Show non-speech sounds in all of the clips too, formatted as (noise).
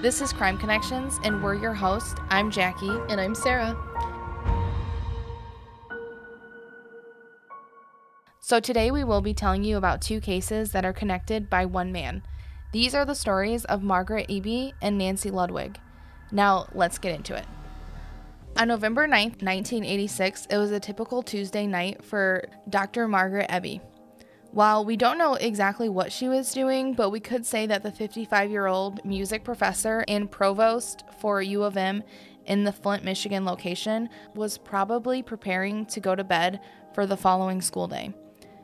This is Crime Connections, and we're your host. I'm Jackie. And I'm Sarah. So, today we will be telling you about two cases that are connected by one man. These are the stories of Margaret Eby and Nancy Ludwig. Now, let's get into it. On November 9th, 1986, it was a typical Tuesday night for Dr. Margaret Eby. While we don't know exactly what she was doing, but we could say that the 55 year old music professor and provost for U of M in the Flint, Michigan location was probably preparing to go to bed for the following school day.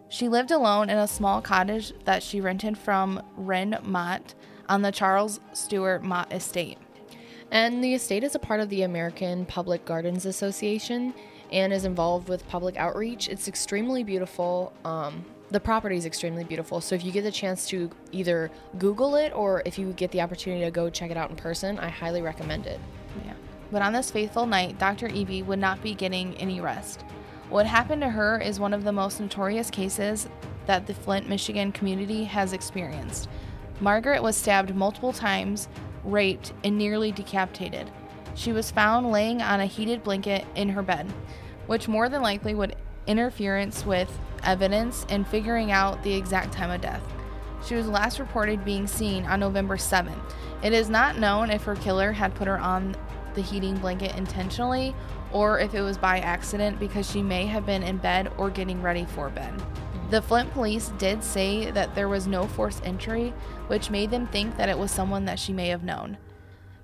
She lived alone in a small cottage that she rented from Wren Mott on the Charles Stewart Mott estate. And the estate is a part of the American Public Gardens Association and is involved with public outreach. It's extremely beautiful. Um, the property is extremely beautiful. So if you get the chance to either Google it or if you get the opportunity to go check it out in person, I highly recommend it. Yeah. But on this faithful night, Dr. Eby would not be getting any rest. What happened to her is one of the most notorious cases that the Flint, Michigan community has experienced. Margaret was stabbed multiple times, raped, and nearly decapitated. She was found laying on a heated blanket in her bed, which more than likely would interference with evidence and figuring out the exact time of death. She was last reported being seen on November 7th. It is not known if her killer had put her on the heating blanket intentionally or if it was by accident because she may have been in bed or getting ready for bed. The Flint police did say that there was no forced entry, which made them think that it was someone that she may have known.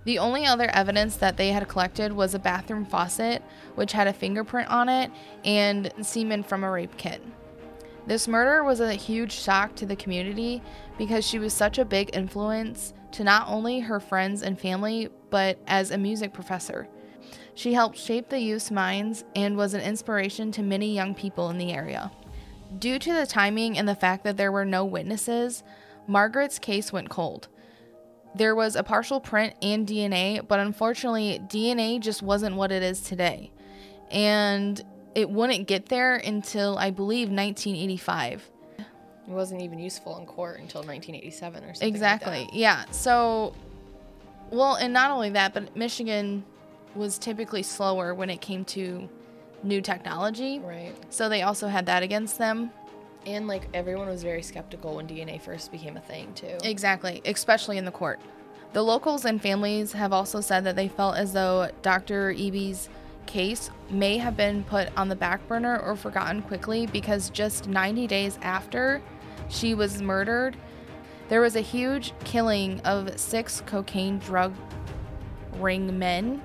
The only other evidence that they had collected was a bathroom faucet, which had a fingerprint on it, and semen from a rape kit. This murder was a huge shock to the community because she was such a big influence to not only her friends and family, but as a music professor. She helped shape the youth's minds and was an inspiration to many young people in the area. Due to the timing and the fact that there were no witnesses, Margaret's case went cold. There was a partial print and DNA, but unfortunately, DNA just wasn't what it is today. And it wouldn't get there until I believe 1985. It wasn't even useful in court until 1987 or something. Exactly. Like yeah. So, well, and not only that, but Michigan was typically slower when it came to new technology. Right. So they also had that against them. And like everyone was very skeptical when DNA first became a thing, too. Exactly, especially in the court. The locals and families have also said that they felt as though Dr. Eby's case may have been put on the back burner or forgotten quickly because just 90 days after she was murdered, there was a huge killing of six cocaine drug ring men,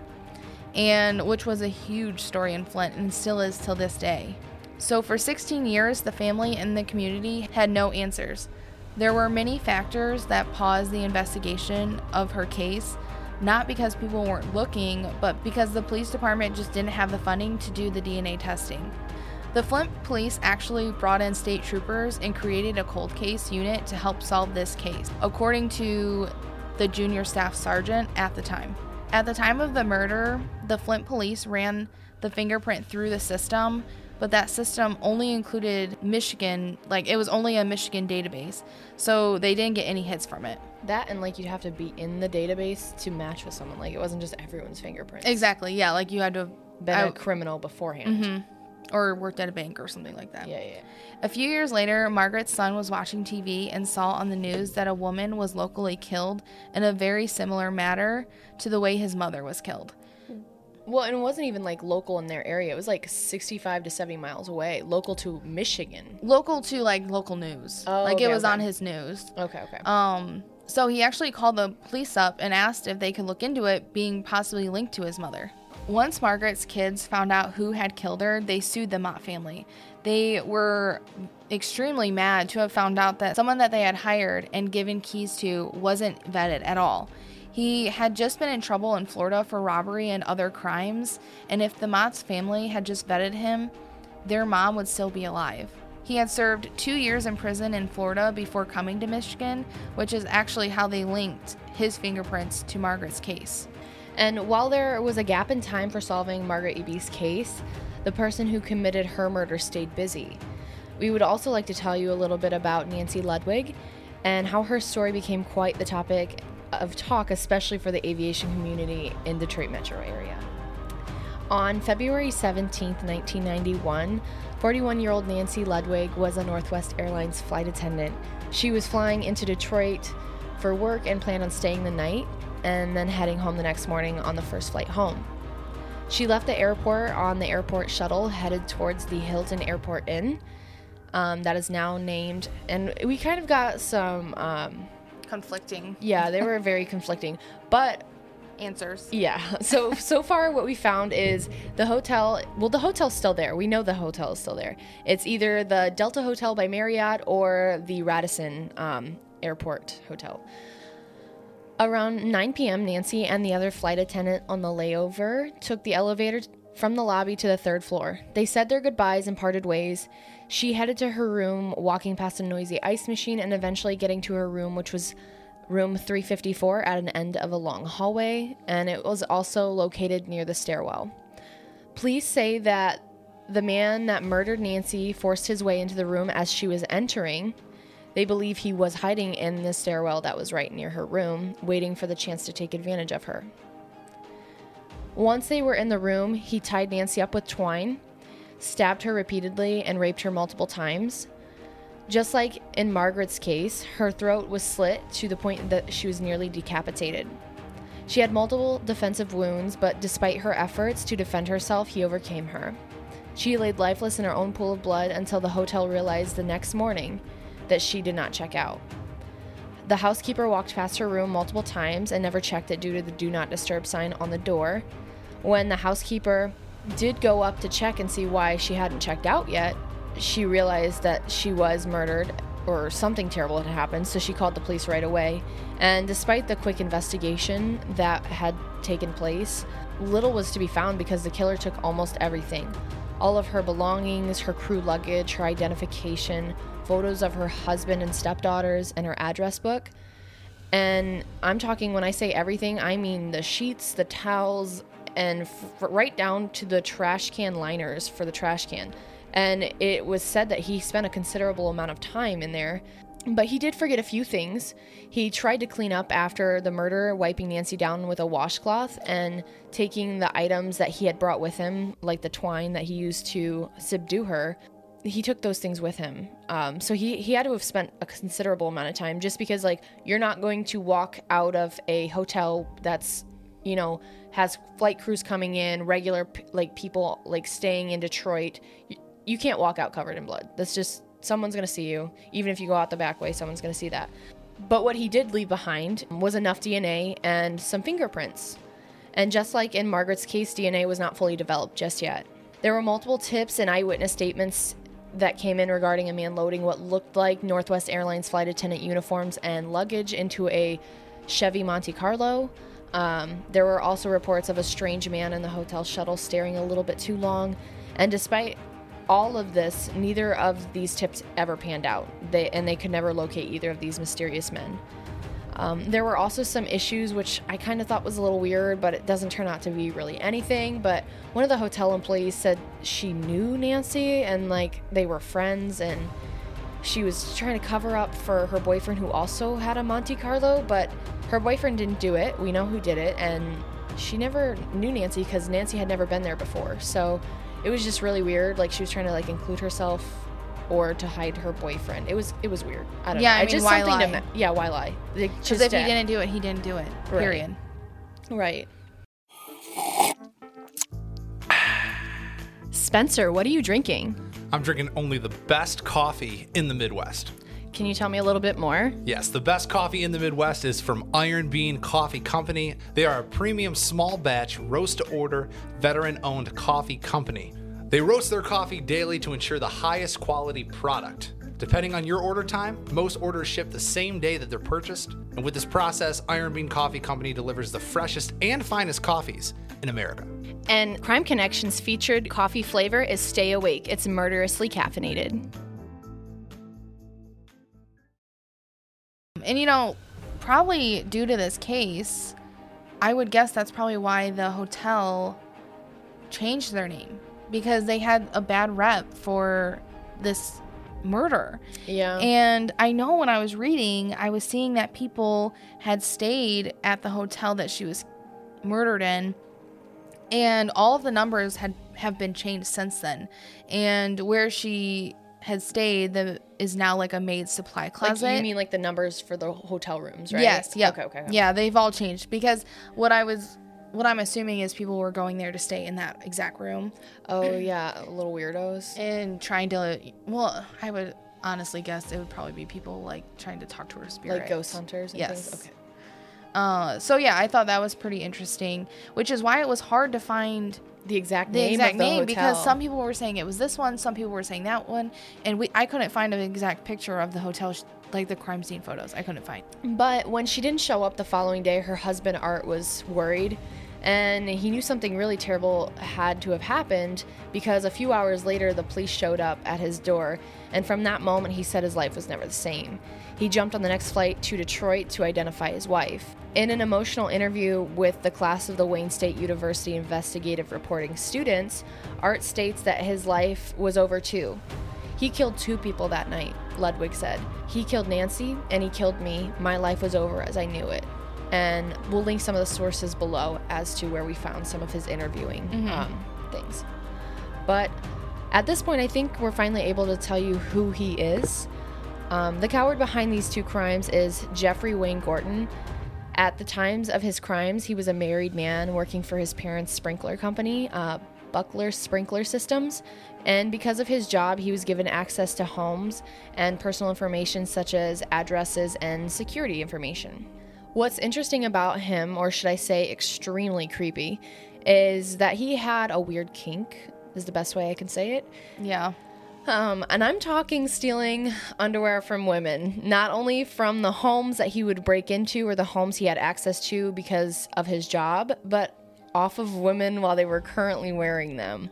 and which was a huge story in Flint and still is till this day. So, for 16 years, the family and the community had no answers. There were many factors that paused the investigation of her case, not because people weren't looking, but because the police department just didn't have the funding to do the DNA testing. The Flint police actually brought in state troopers and created a cold case unit to help solve this case, according to the junior staff sergeant at the time. At the time of the murder, the Flint police ran the fingerprint through the system but that system only included Michigan, like it was only a Michigan database. So they didn't get any hits from it. That and like you'd have to be in the database to match with someone. Like it wasn't just everyone's fingerprints. Exactly. Yeah, like you had to have been I, a criminal beforehand. Mm-hmm. Or worked at a bank or something like that. Yeah, yeah. A few years later, Margaret's son was watching TV and saw on the news that a woman was locally killed in a very similar manner to the way his mother was killed. Well, and it wasn't even like local in their area. It was like 65 to 70 miles away, local to Michigan. Local to like local news. Oh, like okay, it was okay. on his news. Okay, okay. Um, so he actually called the police up and asked if they could look into it being possibly linked to his mother. Once Margaret's kids found out who had killed her, they sued the Mott family. They were extremely mad to have found out that someone that they had hired and given keys to wasn't vetted at all. He had just been in trouble in Florida for robbery and other crimes, and if the Mott's family had just vetted him, their mom would still be alive. He had served two years in prison in Florida before coming to Michigan, which is actually how they linked his fingerprints to Margaret's case. And while there was a gap in time for solving Margaret Eby's case, the person who committed her murder stayed busy. We would also like to tell you a little bit about Nancy Ludwig and how her story became quite the topic of talk, especially for the aviation community in Detroit metro area. On February 17, 1991, 41 year old Nancy Ludwig was a Northwest Airlines flight attendant. She was flying into Detroit for work and planned on staying the night and then heading home the next morning on the first flight home. She left the airport on the airport shuttle headed towards the Hilton Airport Inn. Um, that is now named, and we kind of got some. Um, Conflicting yeah, they were very conflicting, but answers. yeah. So so far, what we found is the hotel. Well, the hotel's still there. We know the hotel is still there. It's either the Delta Hotel by Marriott or the Radisson um, Airport Hotel. Around 9 p.m., Nancy and the other flight attendant on the layover took the elevator from the lobby to the third floor. They said their goodbyes and parted ways. She headed to her room, walking past a noisy ice machine and eventually getting to her room, which was room 354 at an end of a long hallway, and it was also located near the stairwell. Police say that the man that murdered Nancy forced his way into the room as she was entering. They believe he was hiding in the stairwell that was right near her room, waiting for the chance to take advantage of her. Once they were in the room, he tied Nancy up with twine, stabbed her repeatedly, and raped her multiple times. Just like in Margaret's case, her throat was slit to the point that she was nearly decapitated. She had multiple defensive wounds, but despite her efforts to defend herself, he overcame her. She laid lifeless in her own pool of blood until the hotel realized the next morning that she did not check out. The housekeeper walked past her room multiple times and never checked it due to the do not disturb sign on the door. When the housekeeper did go up to check and see why she hadn't checked out yet, she realized that she was murdered or something terrible had happened, so she called the police right away. And despite the quick investigation that had taken place, little was to be found because the killer took almost everything all of her belongings, her crew luggage, her identification, photos of her husband and stepdaughters, and her address book. And I'm talking when I say everything, I mean the sheets, the towels, and f- right down to the trash can liners for the trash can. And it was said that he spent a considerable amount of time in there. But he did forget a few things. He tried to clean up after the murder, wiping Nancy down with a washcloth and taking the items that he had brought with him, like the twine that he used to subdue her. He took those things with him. Um, so he, he had to have spent a considerable amount of time just because, like, you're not going to walk out of a hotel that's, you know, has flight crews coming in, regular, like, people, like, staying in Detroit. You, you can't walk out covered in blood. That's just someone's going to see you. Even if you go out the back way, someone's going to see that. But what he did leave behind was enough DNA and some fingerprints. And just like in Margaret's case, DNA was not fully developed just yet. There were multiple tips and eyewitness statements that came in regarding a man loading what looked like Northwest Airlines flight attendant uniforms and luggage into a Chevy Monte Carlo. Um, there were also reports of a strange man in the hotel shuttle staring a little bit too long. And despite all of this, neither of these tips ever panned out, they, and they could never locate either of these mysterious men. Um, there were also some issues which I kind of thought was a little weird, but it doesn't turn out to be really anything. But one of the hotel employees said she knew Nancy and like they were friends, and she was trying to cover up for her boyfriend who also had a Monte Carlo, but her boyfriend didn't do it. We know who did it, and she never knew Nancy because Nancy had never been there before. So it was just really weird. Like she was trying to like include herself or to hide her boyfriend. It was it was weird. I don't Yeah, know. I mean, just why something to lie? ma- yeah, why lie? Because just if he to- didn't do it, he didn't do it. Right. Period. right. (sighs) Spencer, what are you drinking? I'm drinking only the best coffee in the Midwest. Can you tell me a little bit more? Yes, the best coffee in the Midwest is from Iron Bean Coffee Company. They are a premium small batch, roast to order, veteran owned coffee company. They roast their coffee daily to ensure the highest quality product. Depending on your order time, most orders ship the same day that they're purchased. And with this process, Iron Bean Coffee Company delivers the freshest and finest coffees in America. And Crime Connections featured coffee flavor is Stay Awake. It's murderously caffeinated. And you know, probably due to this case, I would guess that's probably why the hotel changed their name because they had a bad rep for this murder. Yeah. And I know when I was reading, I was seeing that people had stayed at the hotel that she was murdered in, and all of the numbers had have been changed since then. And where she had stayed, the is now like a maid supply closet. like you mean like the numbers for the hotel rooms, right? Yes. Yeah. Okay. Okay. okay. Yeah, they've all changed because what I was, what I'm assuming is people were going there to stay in that exact room Oh yeah, little weirdos. and trying to. Well, I would honestly guess it would probably be people like trying to talk to her spirit, Like ghost hunters and Yes. things. Okay. Uh, so yeah, I thought that was pretty interesting, which is why it was hard to find The exact the name exact of the name because some people were saying it was this one, some people were saying that one, and we I couldn't find an exact picture of the hotel, sh- like the crime scene photos. I couldn't find. But when she didn't show up the following day, her husband Art was worried. And he knew something really terrible had to have happened because a few hours later, the police showed up at his door. And from that moment, he said his life was never the same. He jumped on the next flight to Detroit to identify his wife. In an emotional interview with the class of the Wayne State University investigative reporting students, Art states that his life was over too. He killed two people that night, Ludwig said. He killed Nancy and he killed me. My life was over as I knew it. And we'll link some of the sources below as to where we found some of his interviewing um, things. But at this point, I think we're finally able to tell you who he is. Um, the coward behind these two crimes is Jeffrey Wayne Gorton. At the times of his crimes, he was a married man working for his parents' sprinkler company, uh, Buckler Sprinkler Systems. And because of his job, he was given access to homes and personal information such as addresses and security information. What's interesting about him, or should I say extremely creepy, is that he had a weird kink, is the best way I can say it. Yeah. Um, and I'm talking stealing underwear from women, not only from the homes that he would break into or the homes he had access to because of his job, but off of women while they were currently wearing them.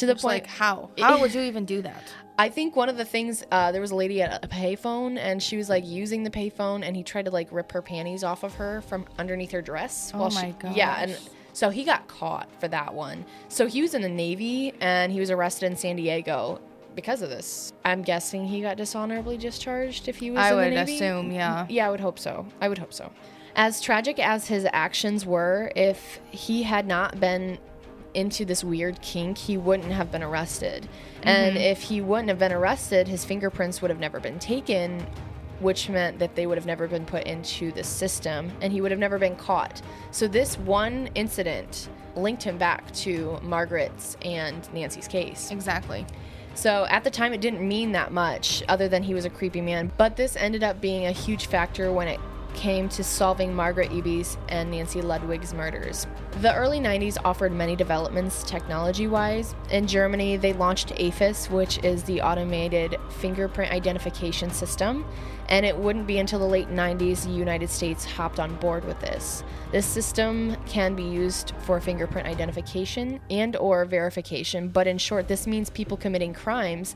To the point, like how? (laughs) How would you even do that? I think one of the things uh, there was a lady at a payphone and she was like using the payphone and he tried to like rip her panties off of her from underneath her dress. Oh my she, Yeah, and so he got caught for that one. So he was in the Navy and he was arrested in San Diego because of this. I'm guessing he got dishonorably discharged if he was. I in the would assume, yeah. Yeah, I would hope so. I would hope so. As tragic as his actions were, if he had not been into this weird kink, he wouldn't have been arrested. Mm-hmm. And if he wouldn't have been arrested, his fingerprints would have never been taken, which meant that they would have never been put into the system and he would have never been caught. So this one incident linked him back to Margaret's and Nancy's case. Exactly. So at the time, it didn't mean that much, other than he was a creepy man. But this ended up being a huge factor when it came to solving Margaret Eby's and Nancy Ludwig's murders. The early 90s offered many developments technology wise. In Germany, they launched AFIS, which is the automated fingerprint identification system. And it wouldn't be until the late 90s the United States hopped on board with this. This system can be used for fingerprint identification and or verification, but in short this means people committing crimes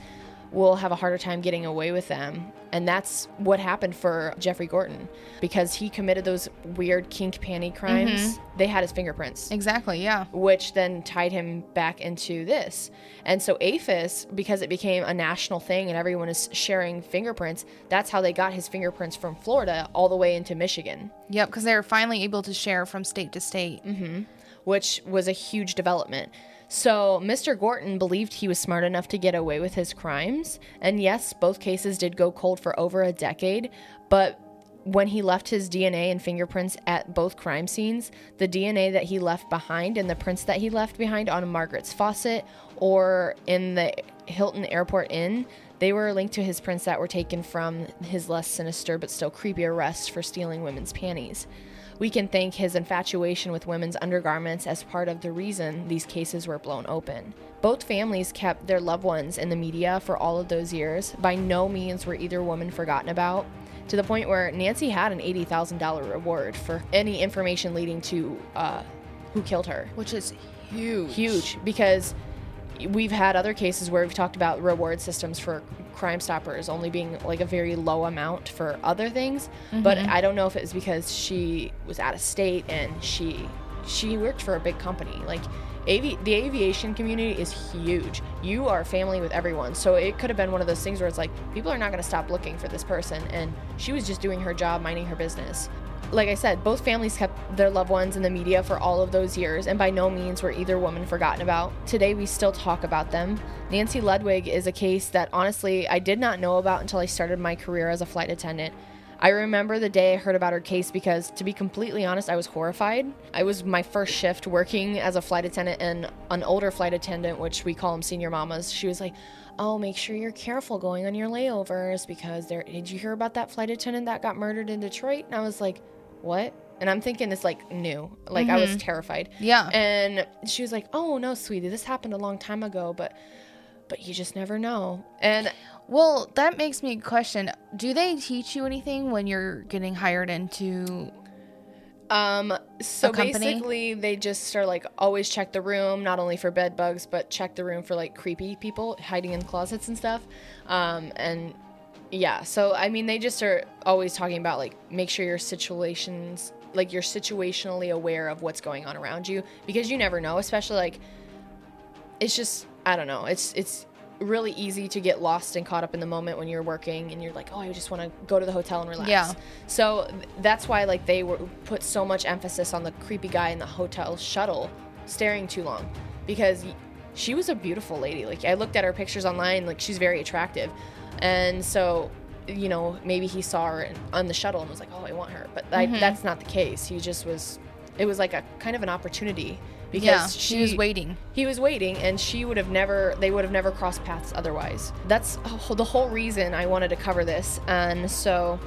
will have a harder time getting away with them. And that's what happened for Jeffrey Gorton because he committed those weird kink panty mm-hmm. crimes. They had his fingerprints Exactly. Yeah. which then tied him back into this. And so AFIS, because it became a national thing and everyone is sharing fingerprints, that's how they got his fingerprints from Florida all the way into Michigan, Yep. Because they were finally able to share from state to state. Mm-hmm. which was a huge development. So Mr. Gorton believed he was smart enough to get away with his crimes. And yes, both cases did go cold for over a decade, but when he left his DNA and fingerprints at both crime scenes, the DNA that he left behind and the prints that he left behind on Margaret's faucet or in the Hilton Airport Inn, they were linked to his prints that were taken from his less sinister but still creepy arrest for stealing women's panties. We can thank his infatuation with women's undergarments as part of the reason these cases were blown open. Both families kept their loved ones in the media for all of those years. By no means were either woman forgotten about, to the point where Nancy had an $80,000 reward for any information leading to uh, who killed her. Which is huge. Huge, because we've had other cases where we've talked about reward systems for Crime Stoppers only being like a very low amount for other things. But mm-hmm. I don't know if it was because she was out of state and she she worked for a big company. Like, avi- the aviation community is huge. You are family with everyone. So it could have been one of those things where it's like, people are not going to stop looking for this person. And she was just doing her job, minding her business. Like I said, both families kept their loved ones in the media for all of those years, and by no means were either woman forgotten about. Today, we still talk about them. Nancy Ludwig is a case that honestly I did not know about until I started my career as a flight attendant. I remember the day I heard about her case because, to be completely honest, I was horrified. I was my first shift working as a flight attendant, and an older flight attendant, which we call them senior mamas, she was like, Oh, make sure you're careful going on your layovers because there. Did you hear about that flight attendant that got murdered in Detroit? And I was like, What? And I'm thinking it's like new. Like I was mm-hmm. terrified. Yeah. And she was like, "Oh no, sweetie, this happened a long time ago, but but you just never know." And Well, that makes me question do they teach you anything when you're getting hired into. Um, so A company? basically, they just are like always check the room, not only for bed bugs, but check the room for like creepy people hiding in closets and stuff. Um, and yeah, so I mean, they just are always talking about like make sure your situations, like you're situationally aware of what's going on around you because you never know, especially like it's just I don't know, it's it's really easy to get lost and caught up in the moment when you're working and you're like, oh, I just want to go to the hotel and relax. Yeah. So th- that's why like they were put so much emphasis on the creepy guy in the hotel shuttle staring too long because she was a beautiful lady. Like I looked at her pictures online, like she's very attractive, and so you know maybe he saw her in- on the shuttle and was like, oh, I want her. But I, mm-hmm. that's not the case. He just was. It was like a kind of an opportunity because Yeah, she she was waiting. he was waiting and she would have never they would have never crossed paths otherwise that's the whole reason i wanted to cover this and so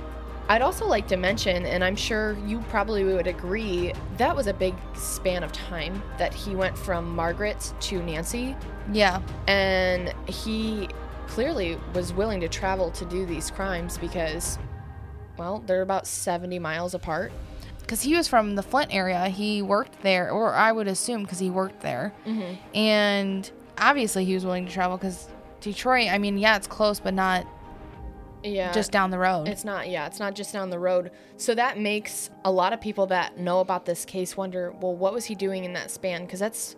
i'd also like to mention and i'm sure you probably would agree that was a big span of time that he went from margaret to nancy Yeah. and he clearly was willing to travel to do these crimes because well they're about 70 miles apart Because he was from the Flint area. He worked there, or I would assume because he worked there. Mm-hmm. And obviously he was willing to travel because Detroit, I mean, yeah, it's close, but not yeah just down the road. It's not, yeah, it's not just down the road. So that makes a lot of people that know about this case wonder, well, what was he doing in that span? Because that's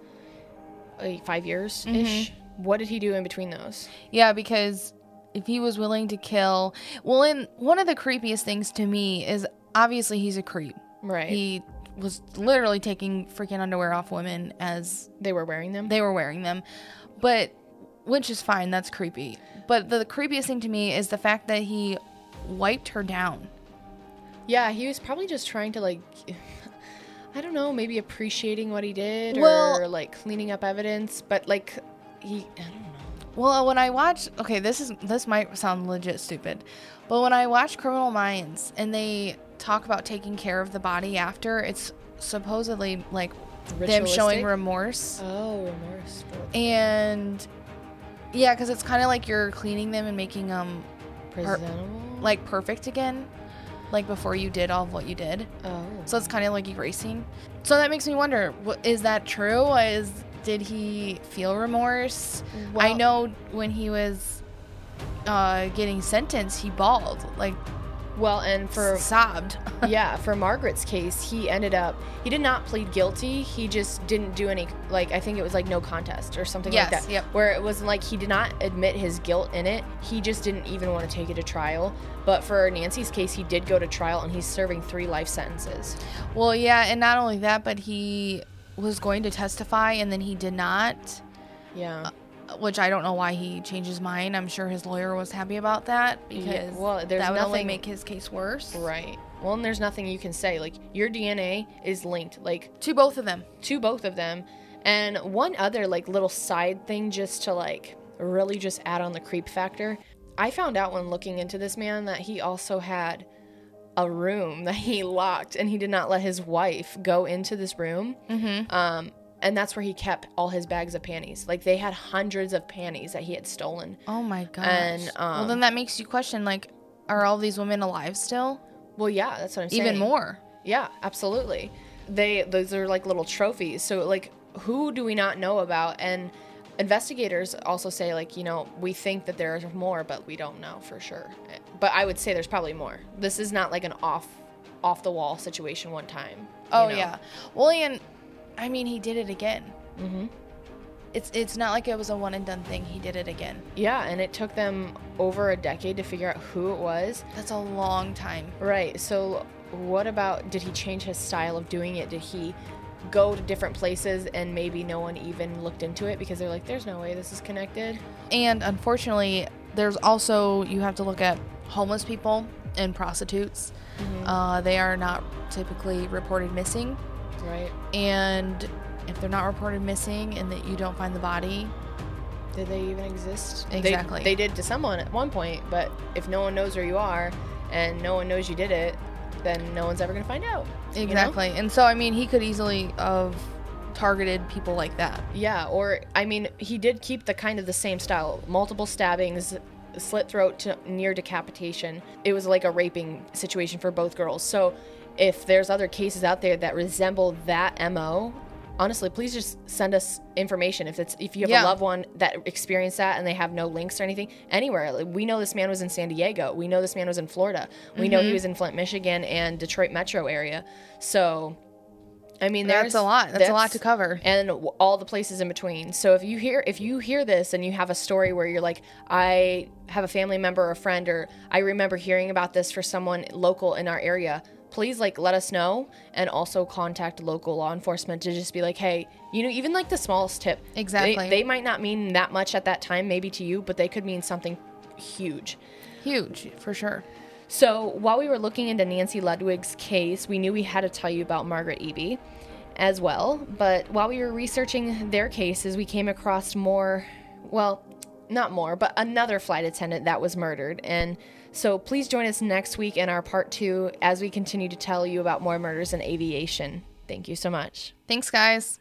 like five years ish. Mm-hmm. What did he do in between those? Yeah, because if he was willing to kill, well, and one of the creepiest things to me is obviously he's a creep. Right. He was literally taking freaking underwear off women as they were wearing them. they were wearing them, but which is fine. That's creepy. But the creepiest thing to me is the fact that he wiped her down. yeah, he was probably just trying to like, (laughs) I don't know, maybe appreciating what he did Well- or like cleaning up evidence. But like, he, I don't know. Well, when I watch, okay, this is this might sound legit stupid, but when I watch Criminal Minds and they talk about taking care of the body after, it's supposedly like them showing remorse Oh, remorse. and yeah, because it's kind of like you're cleaning them and making them Presentable. like perfect again, like before you did all of what you did. oh. So it's kind of like erasing. So that makes me wonder: is that true? Is did he feel remorse? I know when he was uh, getting sentenced, he bawled, like Well, and for sobbed. (laughs) yeah, for Margaret's case, he ended up he did not plead guilty. He just didn't do any like I think it was like no contest or something Yes, like that. yep. Where it wasn't like he did not admit his guilt in it. He just didn't even want to take it to trial. But for Nancy's case, he did go to trial and he's serving three life sentences. well, yeah, and not only that, but he was going to testify and then he did not, Yeah. Which I don't know why he changed his mind. I'm sure his lawyer was happy about that because well, there's that would only make his case worse. right. Well, and there's nothing you can say. Like your DNA is linked. Like To both of them. to both of them. And one other like little side thing just to like really just add on the creep factor. I found out when looking into this man that he also had a room (laughs) that he locked and he did not let his wife go into this room. Mm-hmm. Um, and that's where he kept all his bags of panties. Like they had hundreds of panties that he had stolen. Oh my gosh. And, well, um, then that makes you question like, are all these women alive still? Well, yeah, that's what I'm saying. Even more. Yeah, absolutely. They those are like little trophies. So like who do we not know about? And investigators also say like, you know, we think that there are more, but we don't know for sure. But I would say there's probably more. This is not like an off off the wall situation one time. Oh know? yeah. Well, and I mean, he did it again. Mm-hmm. It's it's not like it was a one and done thing. He did it again. Yeah, and it took them over a decade to figure out who it was. That's a long time. Right. So, what about did he change his style of doing it? Did he go to different places and maybe no one even looked into it because they're like, there's no way this is connected? And unfortunately, there's also you have to look at homeless people and prostitutes. Uh, they are not typically reported missing, Right. and if they're not reported missing and that you don't find the body, Did they even exist? Exactly. They, did to someone at one point, but if no one knows where you are and no one knows you did it, then no one's ever going to find out. you know? exactly. And so, I mean, he could easily have targeted people like that. Yeah, or I mean, he did keep the kind of the same style. Multiple stabbings, slit throat to near decapitation. It was like a raping situation for both girls. So, if there's other cases out there that resemble that MO, honestly, please just send us information. If it's if you have Yeah. a loved one that experienced that and they have no links or anything anywhere. Like, we know this man was in San Diego. We know this man was in Florida. We know he mm-hmm. was in Flint, Michigan, and Detroit metro area. So. I mean, That's a lot. That's a lot to cover. and all the places in between. So if you hear if you hear this and you have a story where you're like, I have a family member or a friend, or I remember hearing about this for someone local in our area, please like let us know and also contact local law enforcement to just be like, hey, you know, even like the smallest tip, they- Exactly. they, might not mean that much at that time, maybe to you, but they could mean something huge. Huge, for sure. So while we were looking into Nancy Ludwig's case, we knew we had to tell you about Margaret Eby as well. But while we were researching their cases, we came across more, well, not more, but another flight attendant that was murdered. And so please join us next week in our part two as we continue to tell you about more murders in aviation. Thank you so much. Thanks, guys.